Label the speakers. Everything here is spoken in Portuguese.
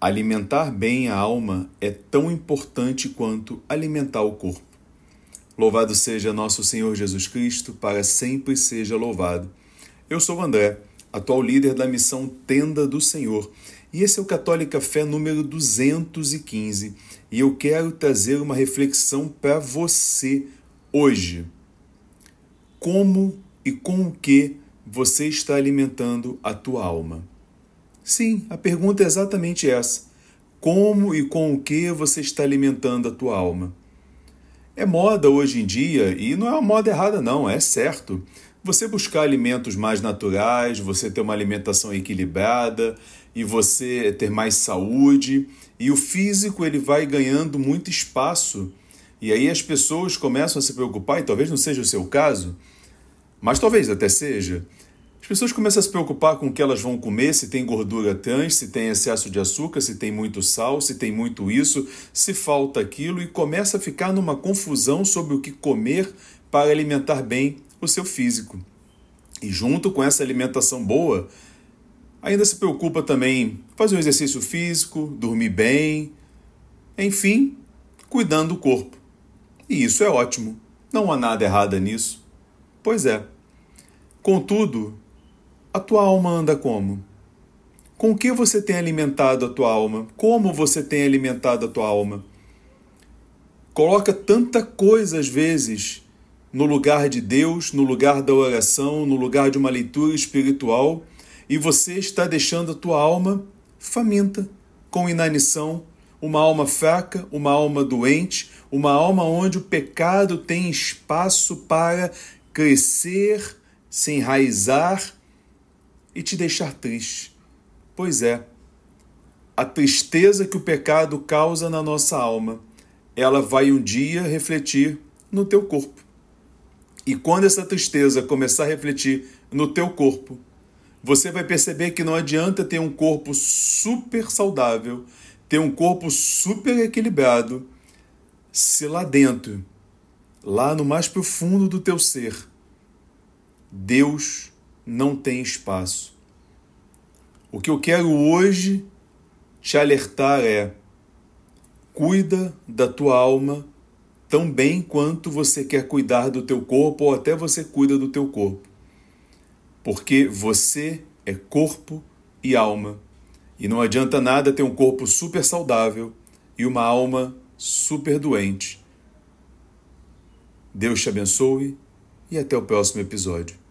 Speaker 1: Alimentar bem a alma é tão importante quanto alimentar o corpo. Louvado seja nosso Senhor Jesus Cristo, para sempre seja louvado. Eu sou o André, atual líder da missão Tenda do Senhor, e esse é o Católica Fé número 215, e eu quero trazer uma reflexão para você hoje. Como e com o que você está alimentando a tua alma? Sim, a pergunta é exatamente essa. Como e com o que você está alimentando a tua alma? É moda hoje em dia, e não é uma moda errada, não, é certo. Você buscar alimentos mais naturais, você ter uma alimentação equilibrada e você ter mais saúde, e o físico ele vai ganhando muito espaço. E aí as pessoas começam a se preocupar, e talvez não seja o seu caso, mas talvez até seja, as pessoas começam a se preocupar com o que elas vão comer, se tem gordura trans, se tem excesso de açúcar, se tem muito sal, se tem muito isso, se falta aquilo, e começa a ficar numa confusão sobre o que comer para alimentar bem o seu físico. E junto com essa alimentação boa, ainda se preocupa também fazer um exercício físico, dormir bem, enfim, cuidando do corpo. E isso é ótimo, não há nada errado nisso. Pois é. Contudo, a tua alma anda como? Com o que você tem alimentado a tua alma? Como você tem alimentado a tua alma? Coloca tanta coisa às vezes no lugar de Deus, no lugar da oração, no lugar de uma leitura espiritual, e você está deixando a tua alma faminta, com inanição, uma alma fraca, uma alma doente, uma alma onde o pecado tem espaço para crescer, se enraizar e te deixar triste. Pois é, a tristeza que o pecado causa na nossa alma, ela vai um dia refletir no teu corpo. E quando essa tristeza começar a refletir no teu corpo, você vai perceber que não adianta ter um corpo super saudável, ter um corpo super equilibrado, se lá dentro, lá no mais profundo do teu ser, Deus não tem espaço. O que eu quero hoje te alertar é: cuida da tua alma tão bem quanto você quer cuidar do teu corpo ou até você cuida do teu corpo. Porque você é corpo e alma. E não adianta nada ter um corpo super saudável e uma alma super doente. Deus te abençoe e até o próximo episódio.